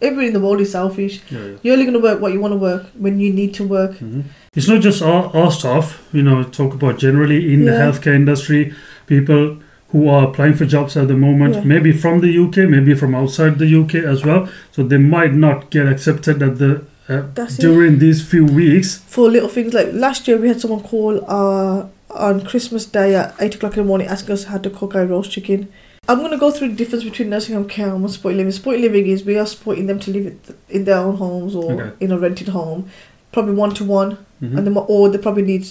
Everybody in the world is selfish. Yeah, yeah. You're only going to work what you want to work when you need to work. Mhm. It's not just our, our staff, you know, talk about generally in the healthcare industry, people who are applying for jobs at the moment, Yeah. maybe from the UK, maybe from outside the UK as well. So they might not get accepted at the uh, That's it. during these few weeks. For little things like last year, we had someone call uh, on Christmas Day at 8 o'clock in the morning asking us how to cook our roast chicken. I'm going to go through the difference between nursing home care home and supported living. Supported living is we are supporting them to live it in their own homes or Okay. in a rented home, probably one to one, and then or they probably need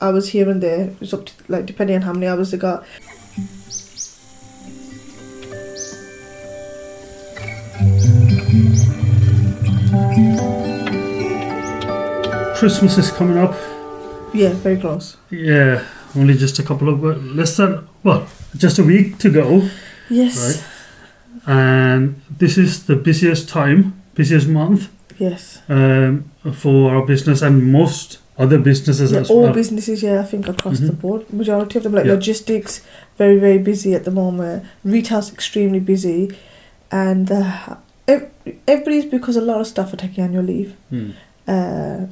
hours here and there. It's up to like depending on how many hours they got. Christmas is coming up. Yeah, very close. Yeah, only just a couple of less than well, just a week to go, Yes. and this is the busiest time, busiest month Yes. um, for our business and most other businesses Yeah, as all well. All businesses, yeah, I think across the Mhm. board. Majority of them, like Yeah. logistics, very very busy at the moment. Retail's extremely busy, and uh, everybody's because a lot of staff are taking annual leave. Hmm. Uh,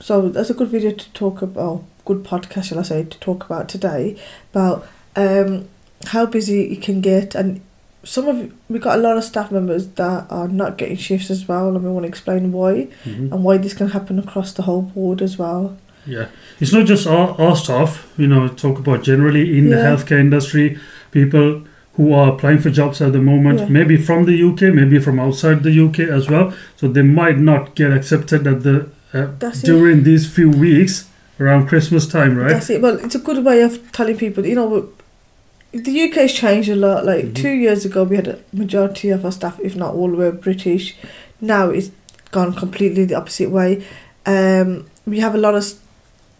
so that's a good video to talk about. Good podcast, shall I say, to talk about today about um, how busy you can get, and some of we've got a lot of staff members that are not getting shifts as well, and we want to explain why Mhm. and why this can happen across the whole board as well. Yeah, it's not just our, our staff, you know, talk about generally in the healthcare industry, people who are applying for jobs at the moment, Yeah. maybe from the UK, maybe from outside the UK as well. So they might not get accepted at the uh, That's it. during these few weeks around Christmas time, right? That's it. Well, it's a good way of telling people, you know, the UK's changed a lot. Like Mhm. two years ago, we had a majority of our staff, if not all, were British. Now it's gone completely the opposite way. Um, we have a lot of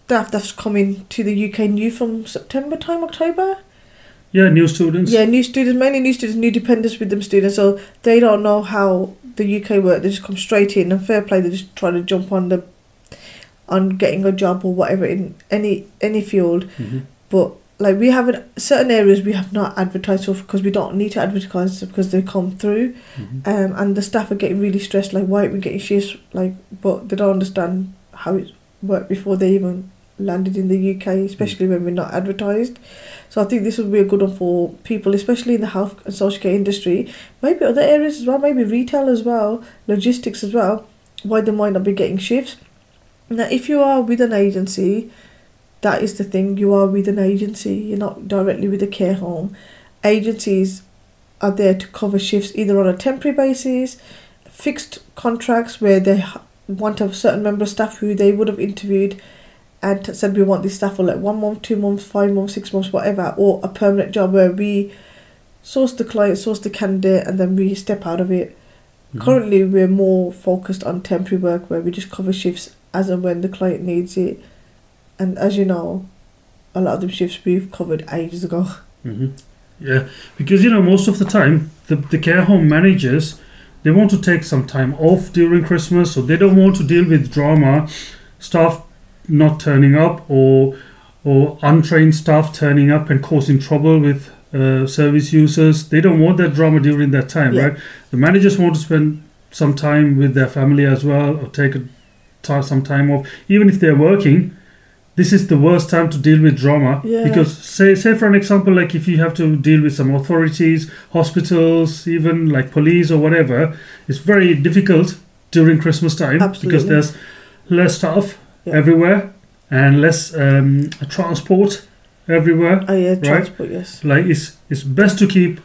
staff that's coming to the UK new from September time, October. Yeah, new students. Yeah, new students, mainly new students, new dependents with them students. So they don't know how the UK work. They just come straight in and fair play. They just try to jump on the on getting a job or whatever in any any field. Mhm. But like we haven't certain areas we have not advertised for because we don't need to advertise because they come through. Mhm. Um, and the staff are getting really stressed. Like why aren't we getting shifts? Like, but they don't understand how it worked before they even landed in the UK, especially when we're not advertised. So I think this would be a good one for people, especially in the health and social care industry, maybe other areas as well, maybe retail as well, logistics as well, why they might not be getting shifts. Now, if you are with an agency, that is the thing, you are with an agency, you're not directly with a care home. Agencies are there to cover shifts either on a temporary basis, fixed contracts where they want a certain member of staff who they would have interviewed and said we want this staff for like one month, two months, five months, six months, whatever, or a permanent job where we source the client, source the candidate, and then we step out of it. Mhm. Currently, we're more focused on temporary work where we just cover shifts as and when the client needs it. And as you know, a lot of them shifts we've covered ages ago. hmm Yeah, because you know most of the time the the care home managers they want to take some time off during Christmas, so they don't want to deal with drama, staff not turning up or or untrained staff turning up and causing trouble with uh, service users. They don't want that drama during that time, Yeah. right? The managers want to spend some time with their family as well, or take a some time off, even if they're working. This is the worst time to deal with drama Yeah. because say say for an example like if you have to deal with some authorities hospitals even like police or whatever it's very difficult during christmas time because there's less staff Yeah. everywhere and less um, transport everywhere Oh yeah, transport, yes. like it's it's best to keep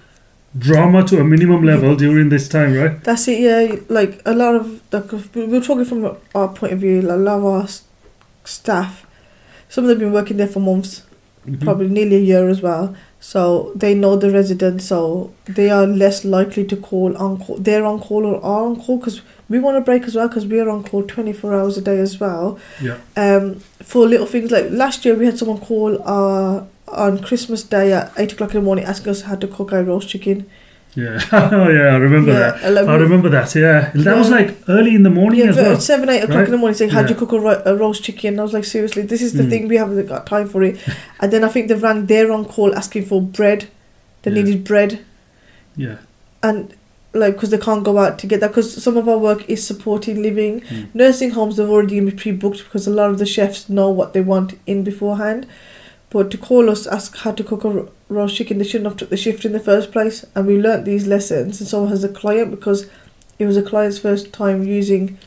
drama to a minimum level during this time right That's it, yeah. Like a lot of, like, we we're talking from our point of view, like, a lot of our staff, some of them have been working there for months, Mhm. probably nearly a year as well. So they know the residents, so they are less likely to call on call. They're on call or are on call because we want to break as well because we are on call twenty four hours a day as well. yeah Um, for little things like last year we had someone call uh on Christmas Day at eight o'clock in the morning asking us how to cook our roast chicken. yeah oh yeah i remember that like, i remember that yeah that was like early in the morning Yeah, as well at seven, eight o'clock right? in the morning saying, How'd you cook a, ro- a roast chicken? And I was like, Seriously, this is the Mm. thing, we haven't got time for it. and then I think they rang their on call asking for bread. They Yeah. needed bread. yeah And like because they can't go out to get that because some of our work is supporting living Mm. nursing homes they've already been pre-booked because a lot of the chefs know what they want in beforehand but to call us ask how to cook a roast chicken they shouldn't have took the shift in the first place and we learnt these lessons and so has a client because it was a client's first time using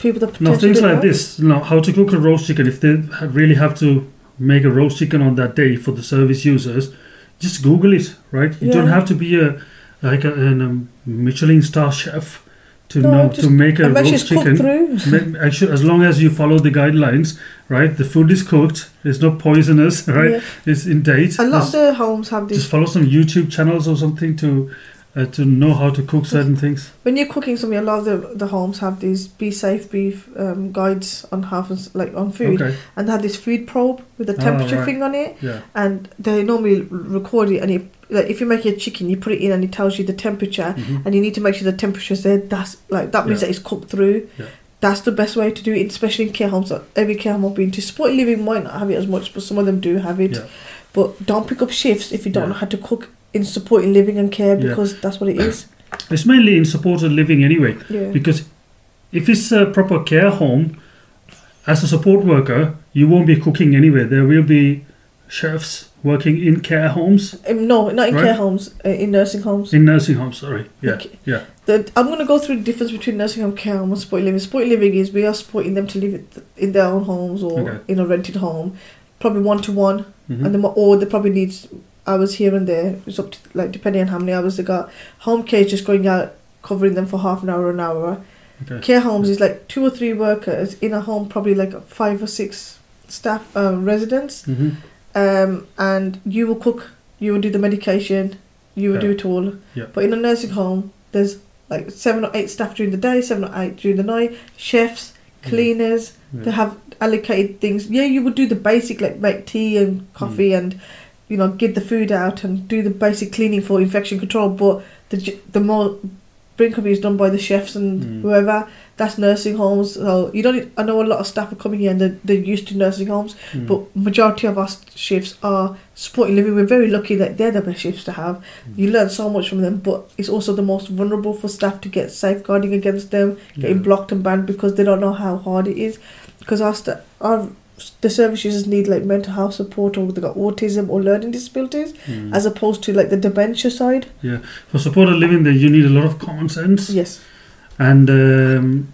people that Now things like this, Now, how to cook a roast chicken. If they really have to make a roast chicken on that day for the service users, just Google it, right? You don't have to be a like a, an, um, Michelin star chef to No, know just- to make a roast chicken. Actually, as long as you follow the guidelines, right? The food is cooked. It's not poisonous, right? Yeah. It's in date. a lot of the homes have this. just follow some YouTube channels or something to uh, to know how to cook certain things. when you're cooking something a lot of the, the homes have these be safe beef um, guides on how like on food Okay. and they have this food probe with a Ah, temperature right. thing on it Yeah. and they normally record it and it, like if you make a chicken you put it in and it tells you the temperature Mhm. and you need to make sure the temperature's there that's like that means Yeah. that it's cooked through Yeah. that's the best way to do it especially in care homes every care home I've been to supported living might not have it as much but some of them do have it Yeah. but don't pick up shifts if you don't know how to cook in supporting living and care Yeah. because that's what it is It's mainly in supported living anyway. yeah Because if it's a proper care home, as a support worker, you won't be cooking anyway. There will be chefs working in care homes, Um, no not in Right. care homes uh, in nursing homes in nursing homes. Sorry, yeah, Okay. yeah. The, I'm going to go through the difference between nursing home care home and supported living. Supported living is we are supporting them to live it in their own homes or Okay. in a rented home, probably one to one, Mhm. and or they probably need hours here and there. It's up to like depending on how many hours they got. Home care is just going out covering them for half an hour or an hour. Okay. Care homes is like two or three workers in a home, probably like five or six staff um, residents, Mhm. um, and you will cook, you will do the medication, you will Yeah. do it all. Yeah. But in a nursing home, there's like seven or eight staff during the day, seven or eight during the night, chefs, Mm. cleaners. Yeah. They have allocated things. Yeah, you would do the basic like make tea and coffee and you know get the food out and do the basic cleaning for infection control. But the the more brink of it is done by the chefs and Mm. whoever. That's nursing homes. So you don't. I know a lot of staff are coming here and they're, they're used to nursing homes, Mm. but majority of our shifts are supporting living. We're very lucky that they're the best shifts to have. Mm. You learn so much from them, but it's also the most vulnerable for staff to get safeguarding against them, getting Yeah. blocked and banned because they don't know how hard it is. Because our, sta our the service users need like mental health support or they got autism or learning disabilities, Mm. as opposed to like the dementia side. Yeah. For supported living, then you need a lot of common sense Yes, and um,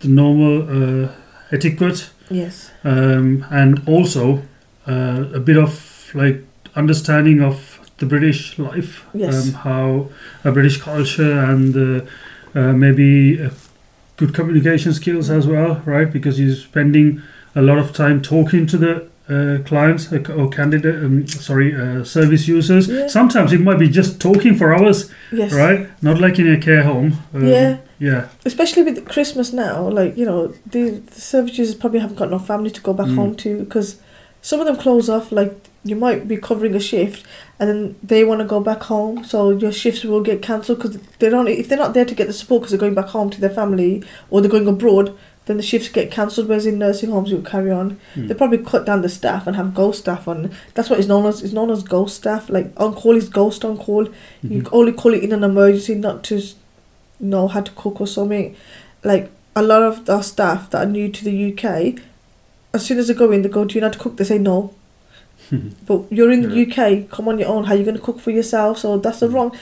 the normal uh, etiquette, yes, um, and also uh, a bit of like understanding of the British life, Yes. um, how a British culture and uh, uh, maybe uh, good communication skills as well, right? Because you're spending a lot of time talking to the uh, clients uh, or candidate, um, sorry, uh, service users. Yeah. Sometimes it might be just talking for hours, yes. right? Not like in a care home. Um, Yeah. Yeah. especially with Christmas now, like you know, the, the service users probably haven't got no family to go back Mm. home to because some of them close off. Like you might be covering a shift, and then they want to go back home, so your shifts will get cancelled because they don't. If they're not there to get the support because they're going back home to their family or they're going abroad, then the shifts get cancelled. Whereas in nursing homes, you'll carry on. Mm. They probably cut down the staff and have ghost staff on. That's what it's known as. It's known as ghost staff. Like on call is ghost on call. You Mhm. only call it in an emergency, not to know how to cook or something. Like a lot of our staff that are new to the UK, as soon as they go in, they go, "Do you know how to cook?" They say no. But you're in the Yeah. UK. Come on your own. How are you going to cook for yourself? So that's the Mm. wrong.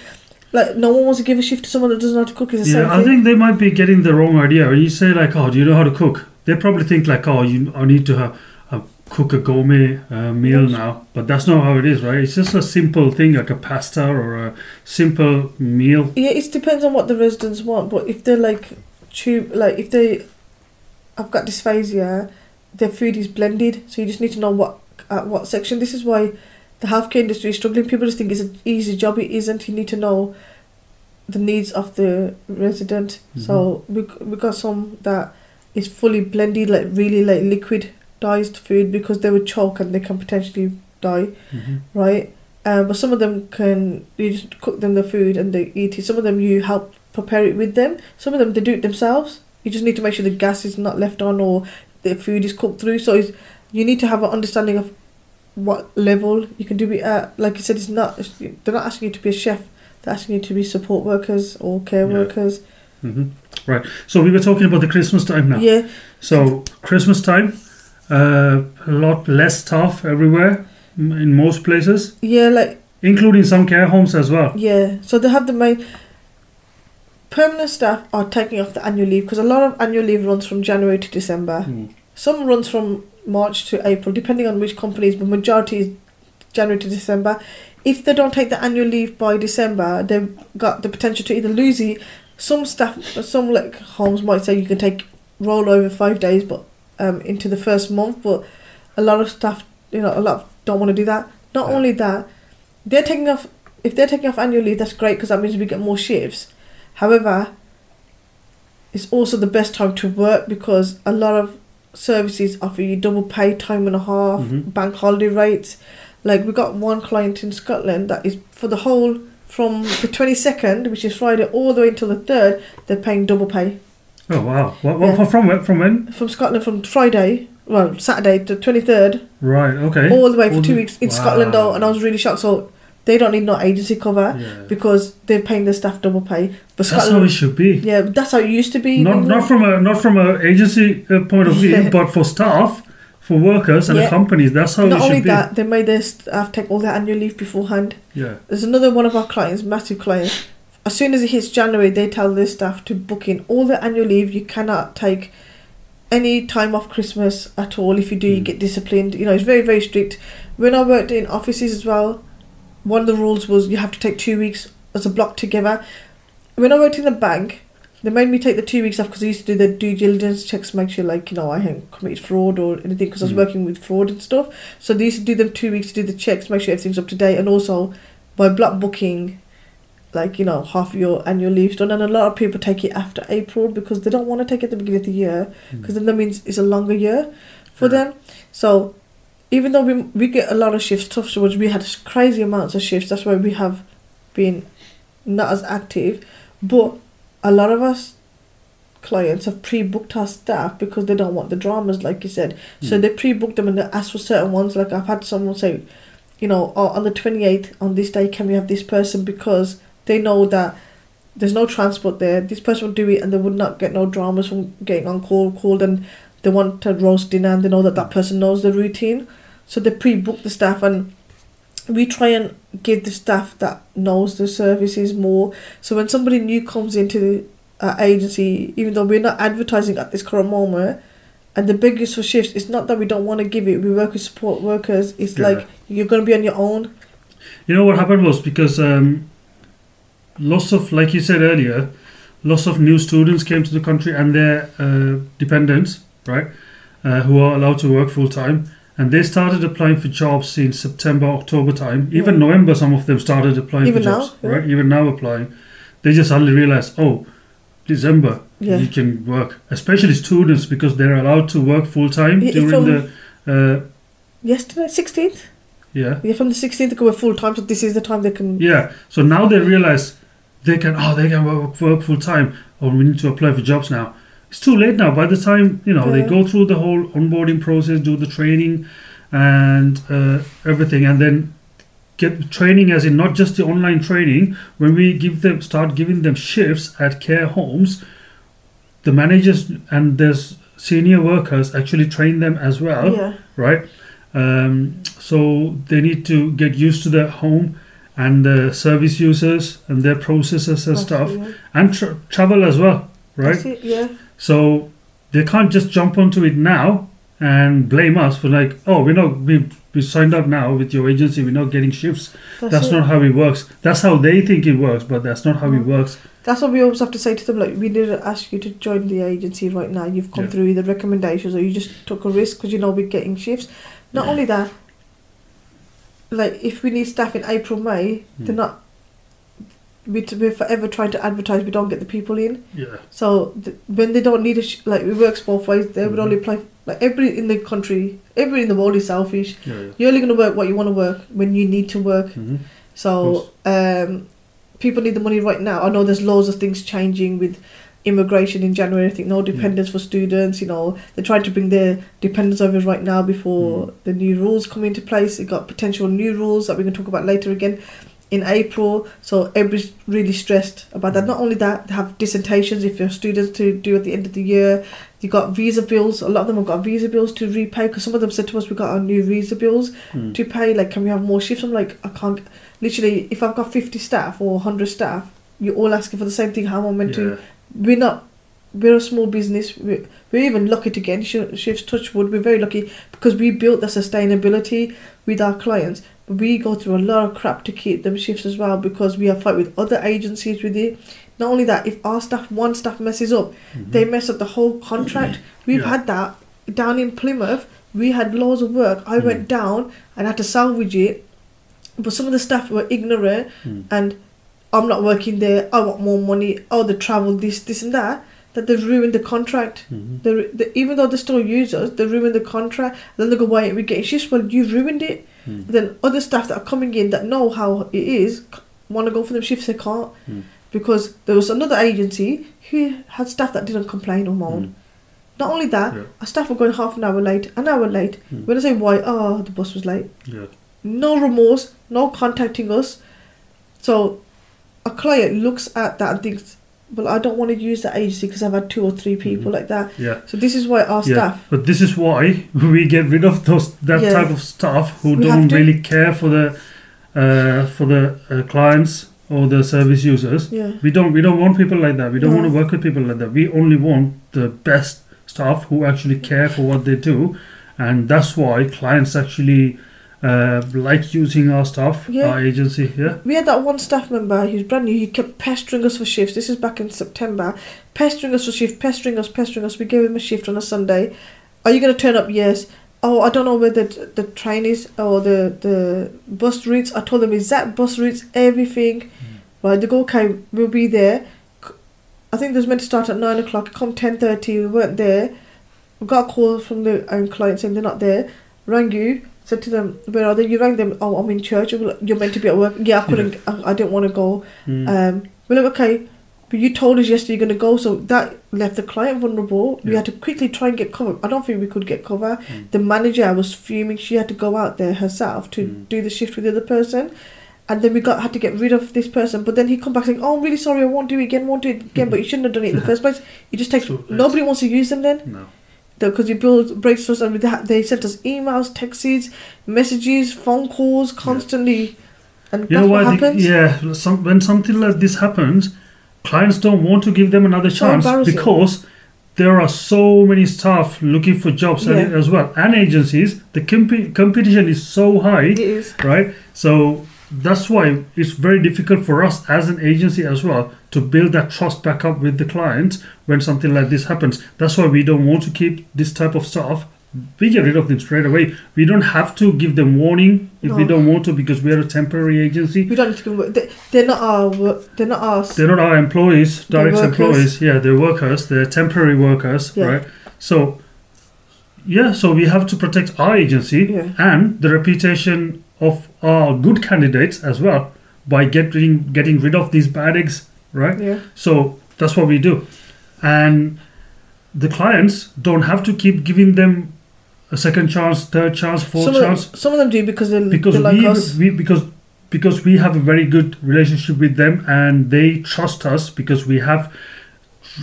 Like no one wants to give a shift to someone that doesn't know how to cook. It's the Yeah, I think they might be getting the wrong idea. When you say like, "Oh, do you know how to cook?" They probably think like, "Oh, you I need to have, uh, cook a gourmet uh, meal Yes. now." But that's not how it is, right? It's just a simple thing like a pasta or a simple meal. Yeah, it depends on what the residents want. But if they're like, tube, like if they, I've got dysphagia, their food is blended, so you just need to know what at what section. This is why the healthcare industry is struggling. People just think it's an easy job. It isn't. You need to know the needs of the resident. So we we got some that is fully blended, like really like liquid diced food because they would choke and they can potentially die Mhm. right? Um, but some of them can you just cook them the food and they eat it. Some of them you help prepare it with them. Some of them they do it themselves. You just need to make sure the gas is not left on or the food is cooked through. So it's, you need to have an understanding of what level you can do it at. Like you said, it's not they're not asking you to be a chef they're asking you to be support workers or care Yeah. workers. hmm Right. So we were talking about the Christmas time now. Yeah, So Christmas time, uh, a lot less staff everywhere in most places, yeah, like including some care homes as well. yeah. So they have the main permanent staff are taking off the annual leave because a lot of annual leave runs from January to December. Mm. Some runs from March to April, depending on which companies, but majority is January to December. If they don't take the annual leave by December, they've got the potential to either lose it. Some staff, some like homes might say you can take roll over five days, but um, into the first month. But a lot of staff, you know, a lot of, don't want to do that. Not Yeah. only that, they're taking off. If they're taking off annual leave, that's great because that means we get more shifts. However, it's also the best time to work because a lot of services offer you double pay, time and a half, Mhm. bank holiday rates. Like we got one client in Scotland that is for the whole from the twenty second, which is Friday, all the way until the third, they're paying double pay. Oh wow! What, what, Yeah. From when? From when? From Scotland from Friday, well Saturday to twenty third, Right. Okay. all the way for All two the- weeks in Scotland though, and I was really shocked. So they don't need no agency cover Yeah. because they're paying their staff double pay. But That's how it should be. yeah, that's how it used to be. Not not from a not from a agency uh, point of view, Yeah. but for staff, for workers and the companies. That's how Not it should only be. that, they made their staff take all their annual leave beforehand. Yeah. There's another one of our clients, massive clients. As soon as it hits January, they tell their staff to book in all their annual leave. You cannot take any time off Christmas at all. If you do, you Mm. get disciplined. You know, it's very, very strict. When I worked in offices as well, one of the rules was you have to take two weeks as a block together. When I worked in the bank, they made me take the two weeks off because I used to do the due diligence checks, make sure like you know I hadn't committed fraud or anything because I was Mm. working with fraud and stuff. So they used to do them two weeks to do the checks, make sure everything's up to date, and also by block booking, like you know half your annual leave's done. And a lot of people take it after April because they don't want to take it at the beginning of the year because then that means it's a longer year for Yeah. them. So even though we we get a lot of shifts, tough which we had crazy amounts of shifts. That's why we have been not as active, but a lot of us clients have pre-booked our staff because they don't want the dramas, like you said. So Mm. they pre-booked them and they ask for certain ones. Like I've had someone say, you know, oh, on the twenty eighth on this day, can we have this person because they know that there's no transport there. This person would do it and they would not get no dramas from getting on call, called, and they want to roast dinner and they know that that person knows the routine. So they pre-book the staff and we try and give the staff that knows the services more. So when somebody new comes into the uh, agency, even though we're not advertising at this current moment, and the biggest for shifts, it's not that we don't want to give it. We work with support workers. It's Yeah. like you're going to be on your own. You know what happened was because um, lots of, like you said earlier, lots of new students came to the country and their uh, dependents, right, uh, who are allowed to work full time, and they started applying for jobs in September, October time. Even Yeah. November, some of them started applying Even for now, jobs, yeah. right? Even now applying, they just suddenly realized, oh, December Yeah. you can work, especially students because they're allowed to work full time during the. Uh, Yesterday, sixteenth. yeah, Yeah, from the sixteenth to go full time. So this is the time they can. Yeah. So now they realize they can oh they can work, work full time. Oh, we need to apply for jobs now. It's too late now. By the time you know they go through the whole onboarding process, do the training, and uh, everything, and then get training as in not just the online training. When we give them start giving them shifts at care homes, the managers and there's senior workers actually train them as well Yeah. right? Um, so they need to get used to their home and the service users and their processes and that's stuff, it, yeah. and tra- travel as well, right? It, yeah. So they can't just jump onto it now and blame us for like, oh, we're not we we signed up now with your agency, we're not getting shifts. That's, That's not how it works. That's how they think it works, but that's not how it works. That's what we always have to say to them. Like, we didn't ask you to join the agency right now. You've come Yeah. through the recommendations, or you just took a risk because you know we're getting shifts. Not Yeah. only that, like if we need staff in April, May, they're Mm. not. We we're forever trying to advertise. We don't get the people in. Yeah. So th- when they don't need a sh- like, it works both ways. They would Mhm. only apply. Like everybody in the country, everybody in the world is selfish. Yeah. yeah. You're only going to work what you want to work when you need to work. Mm-hmm. So um, people need the money right now. I know there's loads of things changing with immigration in January. I think no dependents for students. You know they're trying to bring their dependents over right now before Mm. the new rules come into place. They got potential new rules that we can talk about later again. In April, so everybody's really stressed about Mm. that. Not only that, they have dissertations if you're students to do at the end of the year. You got visa bills. A lot of them have got visa bills to repay because some of them said to us, "We got our new visa bills Mm. to pay. Like, can we have more shifts?" I'm like, I can't. Literally, if I've got fifty staff or hundred staff, you're all asking for the same thing. How am I meant to? We're not. We're a small business. We're, we're even lucky to get sh- shifts. Touch wood. We're very lucky because we built the sustainability with our clients. We go through a lot of crap to keep them shifts as well because we have fight with other agencies with it. Not only that, if our staff, one staff messes up, Mhm. they mess up the whole contract. We've Yeah. had that down in Plymouth. We had loads of work. I Mm. went down and had to salvage it, but some of the staff were ignorant Mm. and I'm not working there. I want more money. Oh, the travel, this, this, and that. That they've ruined the contract. Mhm. They, they, even though they still use us, they ruined the contract. Then they go, "Why aren't we getting shifts?" Well, you've ruined it. Mm. Then other staff that are coming in that know how it is want to go for them shifts. They can't Mm. because there was another agency who had staff that didn't complain or moan. Mm. Not only that, Yeah. our staff were going half an hour late, an hour late. Mm. When I say why, oh, the bus was late. Yeah. No remorse, no contacting us. So a client looks at that and thinks, well, I don't want to use that agency because I've had two or three people Mhm. like that. Yeah. So this is why our Yeah. staff. But this is why we get rid of those that Yeah. type of staff who We don't really care for the uh, for the uh, clients or the service users. Yeah. We don't we don't want people like that. We don't No. want to work with people like that. We only want the best staff who actually care for what they do, and that's why clients actually uh, like using our staff, Yeah. our agency. Yeah. We had that one staff member who's brand new. He kept pestering us for shifts. This is back in September. Pestering us for shift, pestering us, pestering us. We gave him a shift on a Sunday. Are you going to turn up? Yes. Oh, I don't know where the the train is or the the bus routes. I told them exact bus routes, everything. Right, they go okay. We'll be there. I think it was meant to start at nine o'clock. Come ten thirty. We weren't there. We got a call from the own client saying they're not there. Rang you. Said to them, where are they? You rang them. Oh, I'm in church. You're meant to be at work. Yeah, I couldn't. I, I didn't want to go. Mm. Um, we're like, okay, but you told us yesterday you're going to go, so that left the client vulnerable. We had to quickly try and get cover. I don't think we could get cover. Mm. The manager I was fuming. She had to go out there herself to Mm. do the shift with the other person. And then we got had to get rid of this person. But then he come back saying, "Oh, I'm really sorry. I won't do it again. Won't do it again." But you shouldn't have done it in the first place. You just take. Too late. Nobody wants to use them then no. Because you build breaks trust and they sent us emails, texts, messages, phone calls constantly, and You that's what why? The, happens. yeah, some, when something like this happens, clients don't want to give them another So chance embarrassing. because there are so many staff looking for jobs Yeah. as well, and agencies. The comp- competition is so high, It is. right? So that's why it's very difficult for us as an agency as well to build that trust back up with the clients when something like this happens. That's why we don't want to keep this type of staff. We get rid of them straight away. We don't have to give them warning if we don't want to because we are a temporary agency. We don't need to. give them- They, they're not our. They're not us. They're not our employees, direct employees. Yeah, they're workers. They're temporary workers, Yeah. right? So, yeah, so we have to protect our agency Yeah. and the reputation of our good candidates as well by getting getting rid of these bad eggs, right? Yeah. So that's what we do, and the clients don't have to keep giving them a second chance, third chance, fourth Some of, them, chance some of them do because they because they like we, us. we because because we have a very good relationship with them and they trust us because we have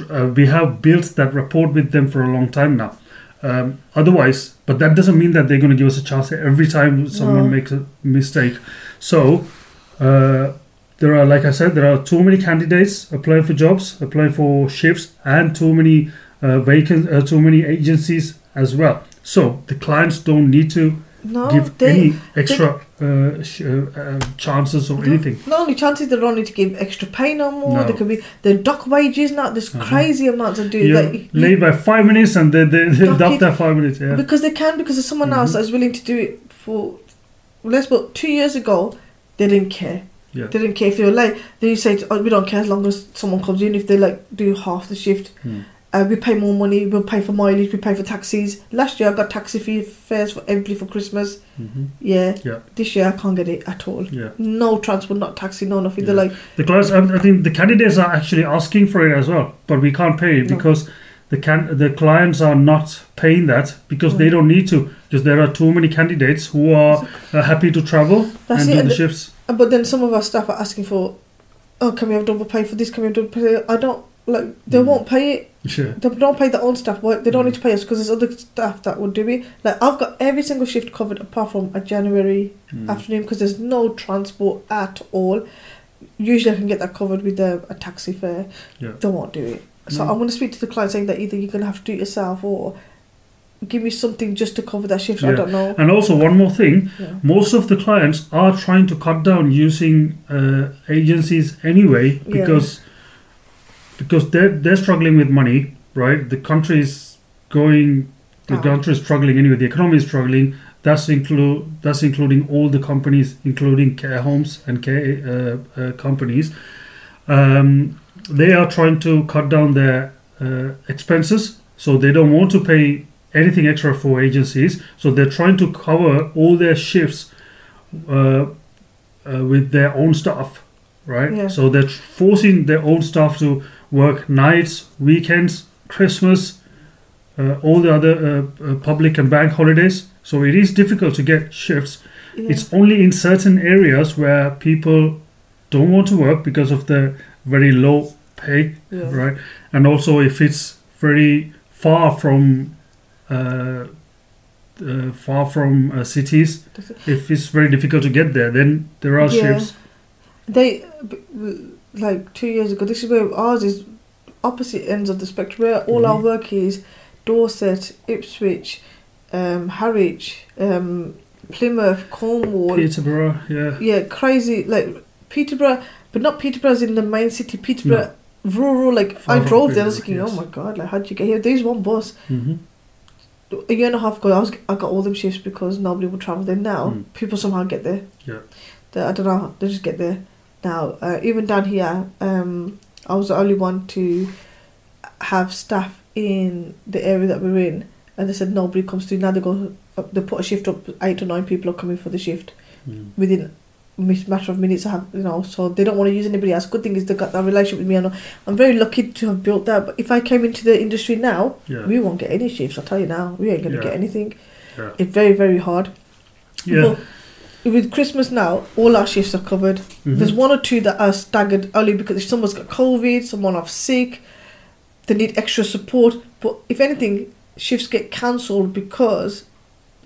uh, we have built that rapport with them for a long time now um, otherwise but that doesn't mean that they're going to give us a chance every time someone No. makes a mistake so uh, there are like i said there are too many candidates applying for jobs applying for shifts and too many uh, vacant uh, too many agencies as well so the clients don't need to No, give they. any extra uh, sh- uh, uh, chances or No. anything. Not only chances, they don't need to give extra pay no more. No. They could be the dock wages now. There's Uh-huh. crazy amounts of. You're Like, you- late by five minutes and they, they, they Dock five minutes. Yeah. because they can because there's someone else Mhm. that's willing to do it for. Let's put two years ago, they didn't care. Yeah. They didn't care if you were late. Then you say, oh, we don't care as long as someone comes in. If they like do half the shift, Hmm. Uh, we pay more money. We'll pay for mileage. We pay for taxis. Last year I got taxi fee fares for everybody for Christmas. Mhm. Yeah. Yeah. This year I can't get it at all. Yeah. No transport, not taxi, no nothing. They're like, The clients, I, I think the candidates are actually asking for it as well, but we can't pay it No. because the can the clients are not paying that because they don't need to because there are too many candidates who are uh, happy to travel That's and it, do and the the- shifts. Uh, But then some of our staff are asking for, oh, can we have double pay for this? Can we have double pay? I don't like. They Mm. won't pay it. Sure. They don't pay their own staff. They don't Mm. need to pay us because there's other staff that would do it. Like I've got every single shift covered apart from a January Mm. afternoon because there's no transport at all. Usually I can get that covered with a, a taxi fare. Yeah. They won't do it. So No. I'm going to speak to the client saying that either you're going to have to do it yourself or give me something just to cover that shift. I don't know. And also one more thing, Yeah. most of the clients are trying to cut down using uh, agencies anyway Yeah. Because they're they're struggling with money, right? The country is going, the Down. country is struggling anyway. The economy is struggling. That's include that's including all the companies, including care homes and care uh, uh, companies. Um, they are trying to cut down their uh, expenses, so they don't want to pay anything extra for agencies. So they're trying to cover all their shifts uh, uh, with their own staff, right? Yeah. So they're forcing their own staff to work nights, weekends, Christmas, uh, all the other uh, uh, public and bank holidays. So it is difficult to get shifts. Yeah. It's only in certain areas where people don't want to work because of the very low pay, yeah. right? And also if it's very far from uh, uh, far from uh, cities, if it's very difficult to get there, then there are Yeah. shifts. They like two years ago. This is where ours is opposite ends of the spectrum. Where all our Mhm. work is Dorset, Ipswich, um, Harwich, um, Plymouth, Cornwall. Peterborough, yeah. yeah, crazy like Peterborough, but not Peterborough's in the main city. Peterborough, rural. Like Far I drove there. I was thinking, yes. oh my god, like how would you get here? There's one bus. hmm A year and a half ago, I was I got all them shifts because nobody would travel there. Now Mm. people somehow get there. Yeah. They, I don't know. They just get there. Now uh, even down here, um, I was the only one to have staff in the area that we're in, and they said nobody comes through. Now they go. They put a shift up. Eight or nine people are coming for the shift Mm. within a matter of minutes. I have you know, so they don't want to use anybody else. Good thing is they got that relationship with me, and I'm very lucky to have built that. But if I came into the industry now, Yeah. we won't get any shifts. I'll tell you now, we ain't gonna Yeah. get anything. Yeah. It's very very hard. Yeah. But with Christmas now, all our shifts are covered. Mhm. There's one or two that are staggered only because if someone's got COVID, someone off sick, they need extra support. But if anything, shifts get cancelled because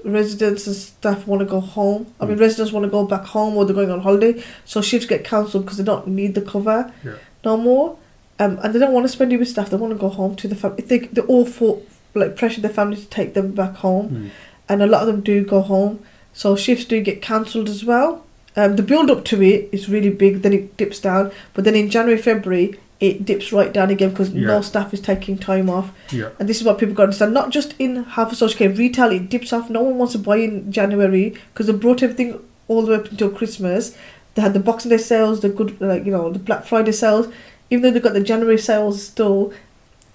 residents and staff want to go home. I mean, Mm. residents want to go back home or they're going on holiday, so shifts get cancelled because they don't need the cover Yeah. no more. Um, and they don't want to spend it with staff. They want to go home to the family. They they all for like pressure their family to take them back home Mm. and a lot of them do go home. So shifts do get cancelled as well. Um, the build up to it is really big, then it dips down, but then in January, February, it dips right down again because Yeah. no staff is taking time off. Yeah. And this is what people got to understand. Not just in half and social care, retail, it dips off. No one wants to buy in January because they brought everything all the way up until Christmas. They had the Boxing Day sales, the good, like, you know, the Black Friday sales. Even though they've got the January sales still,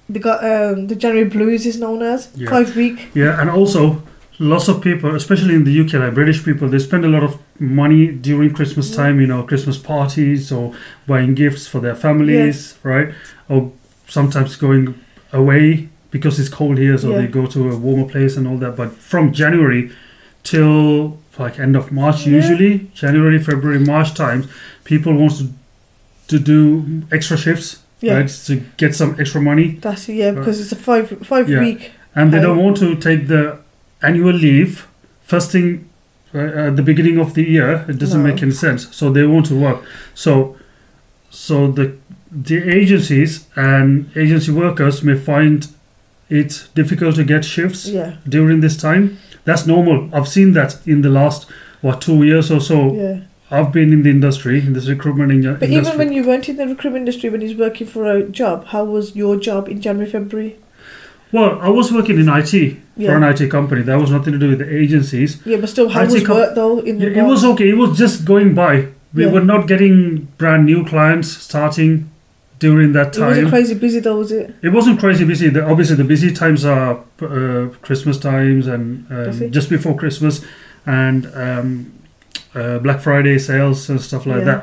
they got um, the January blues is known as Yeah. five week. Yeah, and also lots of people, especially in the UK, like British people, they spend a lot of money during Christmas time. You know, Christmas parties or buying gifts for their families, right? Or sometimes going away because it's cold here, so Yeah. they go to a warmer place and all that. But from January till like end of March, Yeah. usually January, February, March times, people want to to do extra shifts, Yeah. right? To get some extra money. That's yeah, because it's a five five Yeah. week. and they don't want to take the annual leave first thing uh, at the beginning of the year it doesn't No. make any sense. So they want to work. So so the the agencies and agency workers may find it difficult to get shifts Yeah, during this time. That's normal. I've seen that in the last what two years or so. Yeah. i've been in the industry in this recruitment in, But industry. even when you weren't in the recruitment industry, when you was working for a job, how was your job in January, February? Well i was working in it for an it company that was nothing to do with the agencies yeah, but still, how IT was com- work though? In the Yeah, it was okay. It was just going by. We Yeah. were not getting brand new clients starting during that time. It wasn't crazy busy though, was it? It wasn't crazy busy. The, obviously, the busy times are uh, Christmas times and um, just before Christmas and um, uh, Black Friday sales and stuff like Yeah. that.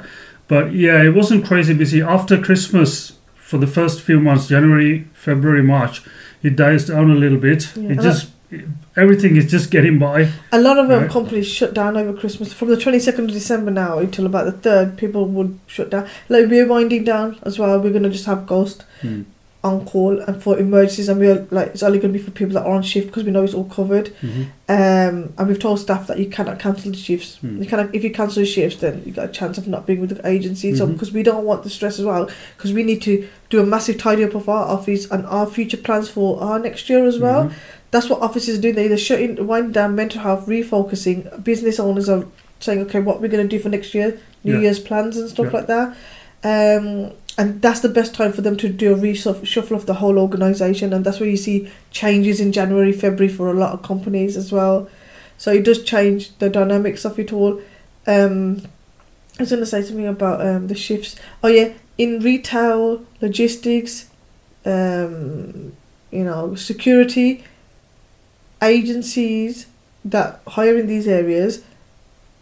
But yeah, it wasn't crazy busy. After Christmas, for the first few months, January, February, March, it dies down a little bit. Yeah. It And just everything is just getting by. A lot of um, Right. companies shut down over Christmas. From the 22nd of December now until about the 3rd, people would shut down. Like, we're winding down as well. We're going to just have Ghost Mm. On call and for emergencies. And we're like, it's only going to be for people that are on shift because we know it's all covered. Mhm. Um, and we've told staff that you cannot cancel the shifts. Mm. You cannot, if you cancel the shifts, then you've got a chance of not being with the agency. So Mhm. because we don't want the stress as well, because we need to do a massive tidy up of our office and our future plans for our next year as well. Mhm. That's what offices are doing. They're either shutting, wind down mental health, refocusing. Business owners are saying, okay, what we're going to do for next year, New Yeah. Year's plans and stuff Yeah. like that. Um, and that's the best time for them to do a reshuffle of the whole organisation. And that's where you see changes in January, February for a lot of companies as well. So it does change the dynamics of it all. Um, I was going to say something about um, the shifts. Oh, yeah, in retail, logistics, um, you know, security, agencies that hire in these areas,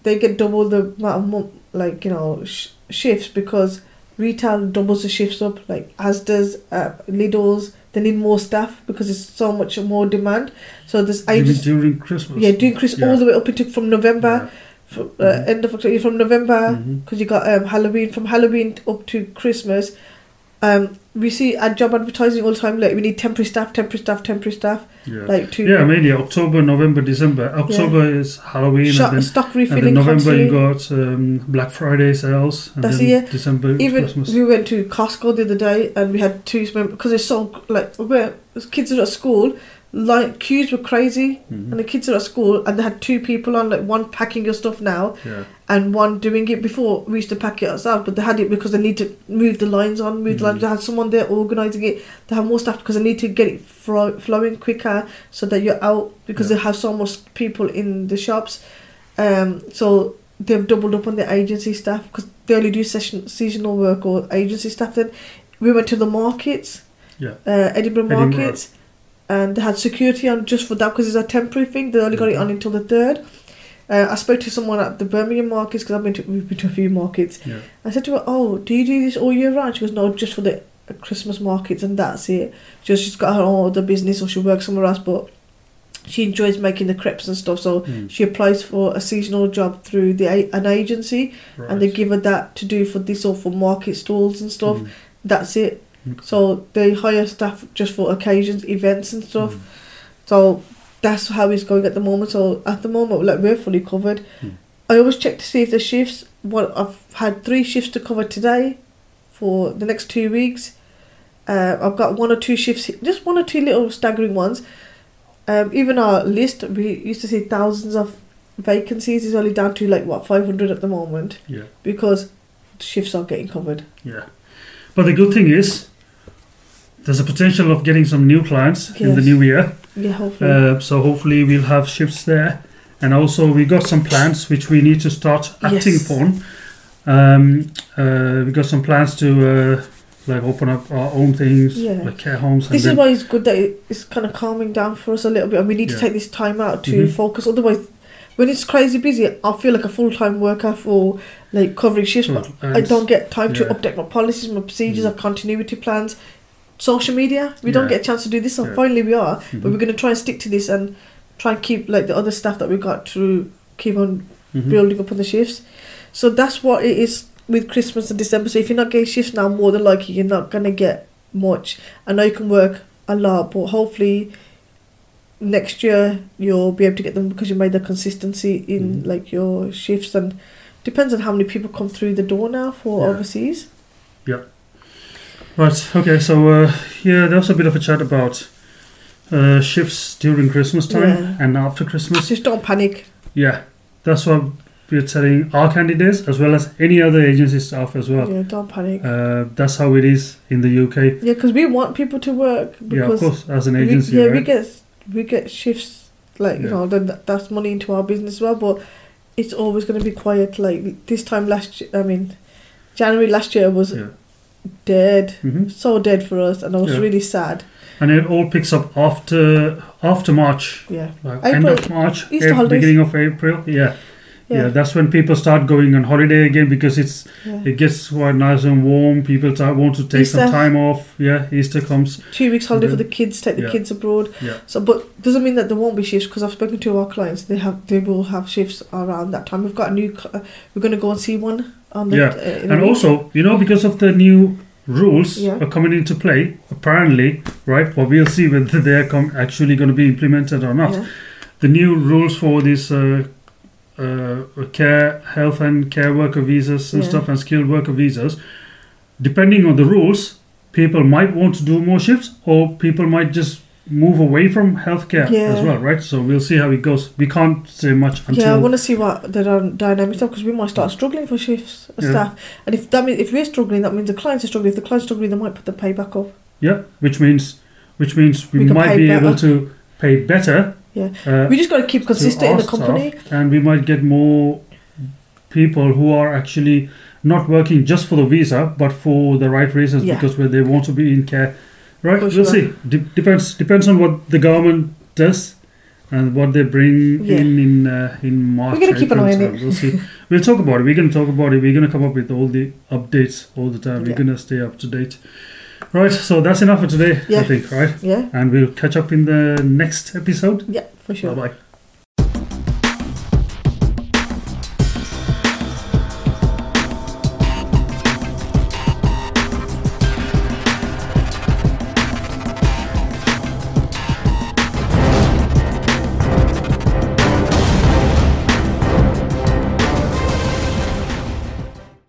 they get double the amount of like you know sh- shifts because retail doubles the shifts up. Like Asda's, uh, Lidl's, they need more staff because there's so much more demand. So this mean agencies. during Christmas. Yeah, doing Chris Yeah. all the way up into from November, fr- uh, Mhm. end of October, from November because you got um, Halloween from Halloween up to Christmas. Um, we see ad job advertising all the time. Like we need temporary staff, temporary staff, temporary staff. Yeah. Like to yeah, mainly October, November, December. October is Halloween, shop, and then, stock and refilling. then November you got um, Black Friday sales, and That's then yeah. December Even Christmas. we went to Costco the other day and we had two because it's so like where kids are at school, like queues were crazy, Mhm. and the kids are at school and they had two people on like one packing your stuff now Yeah, and one doing it before we used to pack it ourselves, but they had it because they need to move the lines on, move the lines. Mhm. They had someone there organising it. They have more staff because they need to get it flow, flowing quicker so that you're out because Yeah. they have so much people in the shops. Um, so they've doubled up on the agency staff because they only do session, seasonal work or agency staff. Then we went to the markets, Yeah. uh, Edinburgh Edinburgh. And they had security on just for that because it's a temporary thing. They only got it on until the third. Uh, I spoke to someone at the Birmingham markets because I've been to we've been to a few markets. yeah. I said to her, "Oh, do you do this all year round?" She goes, "No, just for the Christmas markets, and that's it." She goes, "She's got her own other business, or she works somewhere else, but she enjoys making the crepes and stuff. So Mm. she applies for a seasonal job through the an agency, and they give her that to do for this or for market stalls and stuff. Mm. That's it. Okay. So they hire staff just for occasions, events and stuff. Mm. So that's how it's going at the moment. So at the moment, like we're fully covered. Hmm. I always check to see if the shifts. What I've had three shifts to cover today, for the next two weeks. Uh, I've got one or two shifts, just one or two little staggering ones. Um, even our list, we used to see thousands of vacancies, is only down to like what five hundred at the moment Yeah, because shifts are getting covered. yeah. But the good thing is, there's a potential of getting some new clients in the new year. Yeah, hopefully. Uh, so hopefully we'll have shifts there, and also we got some plans which we need to start acting Yes. upon. Um, uh, we got some plans to uh, like open up our own things, Yeah. like care homes, and This is why it's good that it's kind of calming down for us a little bit, and we need Yeah. to take this time out to Mhm. focus. Otherwise, when it's crazy busy, I feel like a full time worker for like covering shifts, but I don't get time to update my policies, my procedures, Mhm. our continuity plans, social media. We don't get a chance to do this, and Yeah. finally we are. Mhm. But we're going to try and stick to this and try and keep like the other stuff that we got to keep on Mhm. building up on the shifts. So that's what it is with Christmas and December. So if you're not getting shifts now, more than likely you're not gonna get much. I know you can work a lot, but hopefully next year you'll be able to get them because you made the consistency in Mhm. like your shifts and depends on how many people come through the door now for Yeah. overseas. Yeah. Right. Okay. So uh, yeah, there was a bit of a chat about uh, shifts during Christmas time Yeah. and after Christmas. Just don't panic. Yeah, that's what we're telling our candidates as well as any other agency staff as well. yeah, don't panic. Uh, that's how it is in the UK. yeah, because we want people to work Yeah, of course, as an we, agency, yeah, right? we get we get shifts like you Yeah. know then that, that's money into our business as well. But it's always going to be quiet. Like this time last, year, I mean, January last year was yeah. dead, hmm so dead for us, and I was Yeah. really sad. And it all picks up after after March, Yeah, like end of March, Easter eh, beginning of April. Yeah, yeah. Yeah. that's when people start going on holiday again because it's Yeah. it gets quite nice and warm. People start, want to take some time off. Yeah, Easter comes. Two weeks holiday Yeah. for the kids, take the Yeah. kids abroad. Yeah. So, but doesn't mean that there won't be shifts because I've spoken to our clients. They have, they will have shifts around that time. We've got a new. Uh, we're going to go and see one on the. Yeah. Uh, And week. also, you know, because of the new rules Yeah. are coming into play, apparently, right? Well, we'll see whether they are com- actually going to be implemented or not. The new rules for this. uh, uh, care, health and care worker visas and Yeah. stuff, and skilled worker visas, depending on the rules, people might want to do more shifts, or people might just move away from healthcare as well, right? So we'll see how it goes. We can't say much until Yeah, I want to see what the dy- dynamics are because we might start struggling for shifts Yeah. staff, and if that means if we're struggling, that means the clients are struggling. If the clients are struggling, they might put the pay back up. Yeah, which means which means we, We might be able to pay better. Yeah. Uh, We just got to keep consistent in the company. and we might get more people who are actually not working just for the visa, but for the right reasons Yeah. because where they want to be in care. Right, For we'll sure. see. De- depends depends on what the government does and what they bring Yeah. in in uh, in March. We're gonna keep an eye on it. We'll see. we'll talk about it. We're gonna talk about it. We're gonna come up with all the updates all the time. We're gonna stay up to date. Right, so that's enough for today. I think. Right, Yeah, and we'll catch up in the next episode. yeah, for sure. Bye bye.